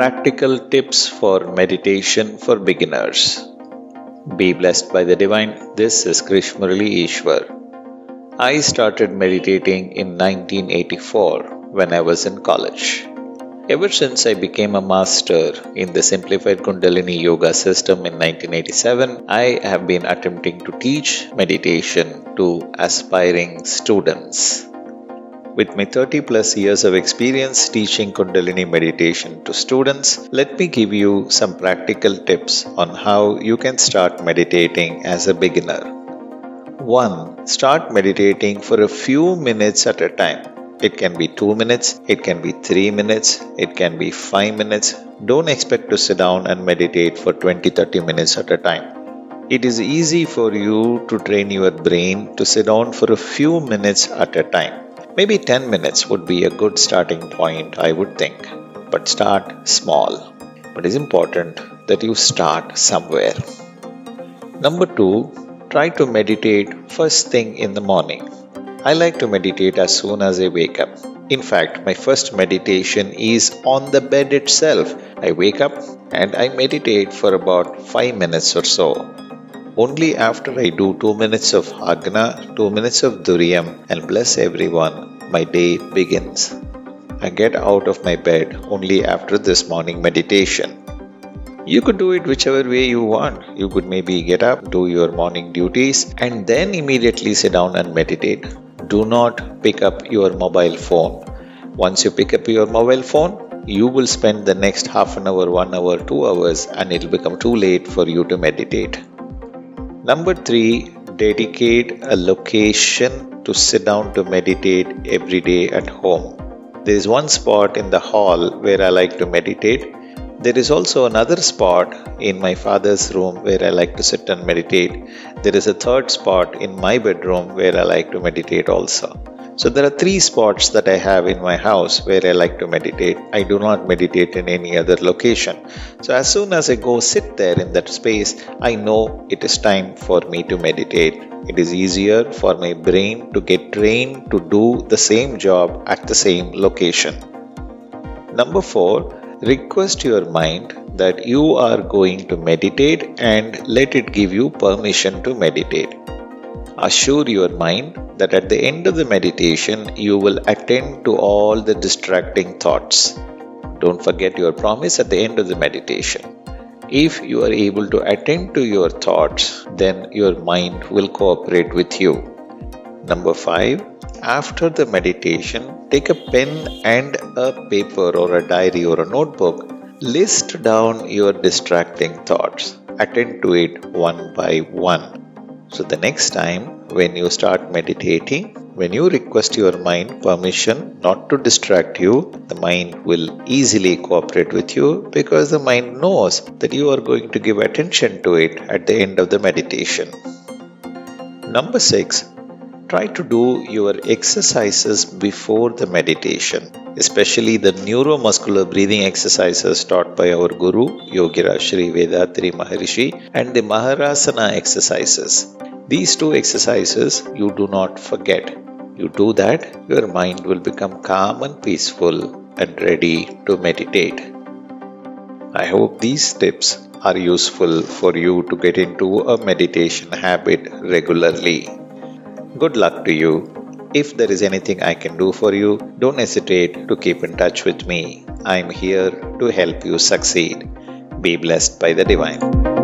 practical tips for meditation for beginners. Be blessed by the divine. This is Krish Murali Eswar. I started meditating in 1984 when I was in college. Ever since I became a master in the simplified Kundalini yoga system in 1987, I have been attempting to teach meditation to aspiring students. With my 30 plus years of experience teaching Kundalini meditation to students, let me give you some practical tips on how you can start meditating as a beginner. 1. Start meditating for a few minutes at a time. It can be 2 minutes, it can be 3 minutes, it can be 5 minutes. Don't expect to sit down and meditate for 20 30 minutes at a time. It is easy for you to train your brain to sit down for a few minutes at a time. Maybe 10 minutes would be a good starting point, I would think. But start small. But it's important that you start somewhere. Number two, try to meditate first thing in the morning. I like to meditate as soon as I wake up. In fact, my first meditation is on the bed itself. I wake up and I meditate for about 5 minutes or so. Only after I do 2 minutes of Agna, 2 minutes of Thuriyam, and bless everyone, my day begins. I get out of my bed only after this morning meditation. You could do it whichever way you want. You could maybe get up, do your morning duties, and then immediately sit down and meditate. Do not pick up your mobile phone. Once you pick up your mobile phone, you will spend the next half an hour, one hour, two hours, and it'll become too late for you to meditate. Number three, dedicate a location to sit down to meditate every day at home. There is one spot in the hall where I like to meditate. There is also another spot in my father's room where I like to sit and meditate. There is a third spot in my bedroom where I like to meditate also. So there are three spots that I have in my house where I like to meditate. I do not meditate in any other location. So as soon as I go sit there in that space, I know it is time for me to meditate. It is easier for my brain to get trained to do the same job at the same location. Number 4, request your mind that you are going to meditate and let it give you permission to meditate. Assure your mind that at the end of the meditation you will attend to all the distracting thoughts. Don't forget your promise at the end of the meditation. If you are able to attend to your thoughts, then your mind will cooperate with you. Number five, after the meditation, take a pen and a paper or a diary or a notebook. List down your distracting thoughts. Attend to it one by one. So, the next time when you start meditating, when you request your mind permission not to distract you, the mind will easily cooperate with you because the mind knows that you are going to give attention to it at the end of the meditation. Number six, try to do your exercises before the meditation, especially the neuromuscular breathing exercises taught by our Guru Yogiraj Sri Vethathiri Maharishi and the Makarasana exercises. These two exercises you do not forget. You do that, your mind will become calm and peaceful and ready to meditate. I hope these tips are useful for you to get into a meditation habit regularly. Good luck to you. If there is anything I can do for you, don't hesitate to keep in touch with me. I am here to help you succeed. Be blessed by the divine.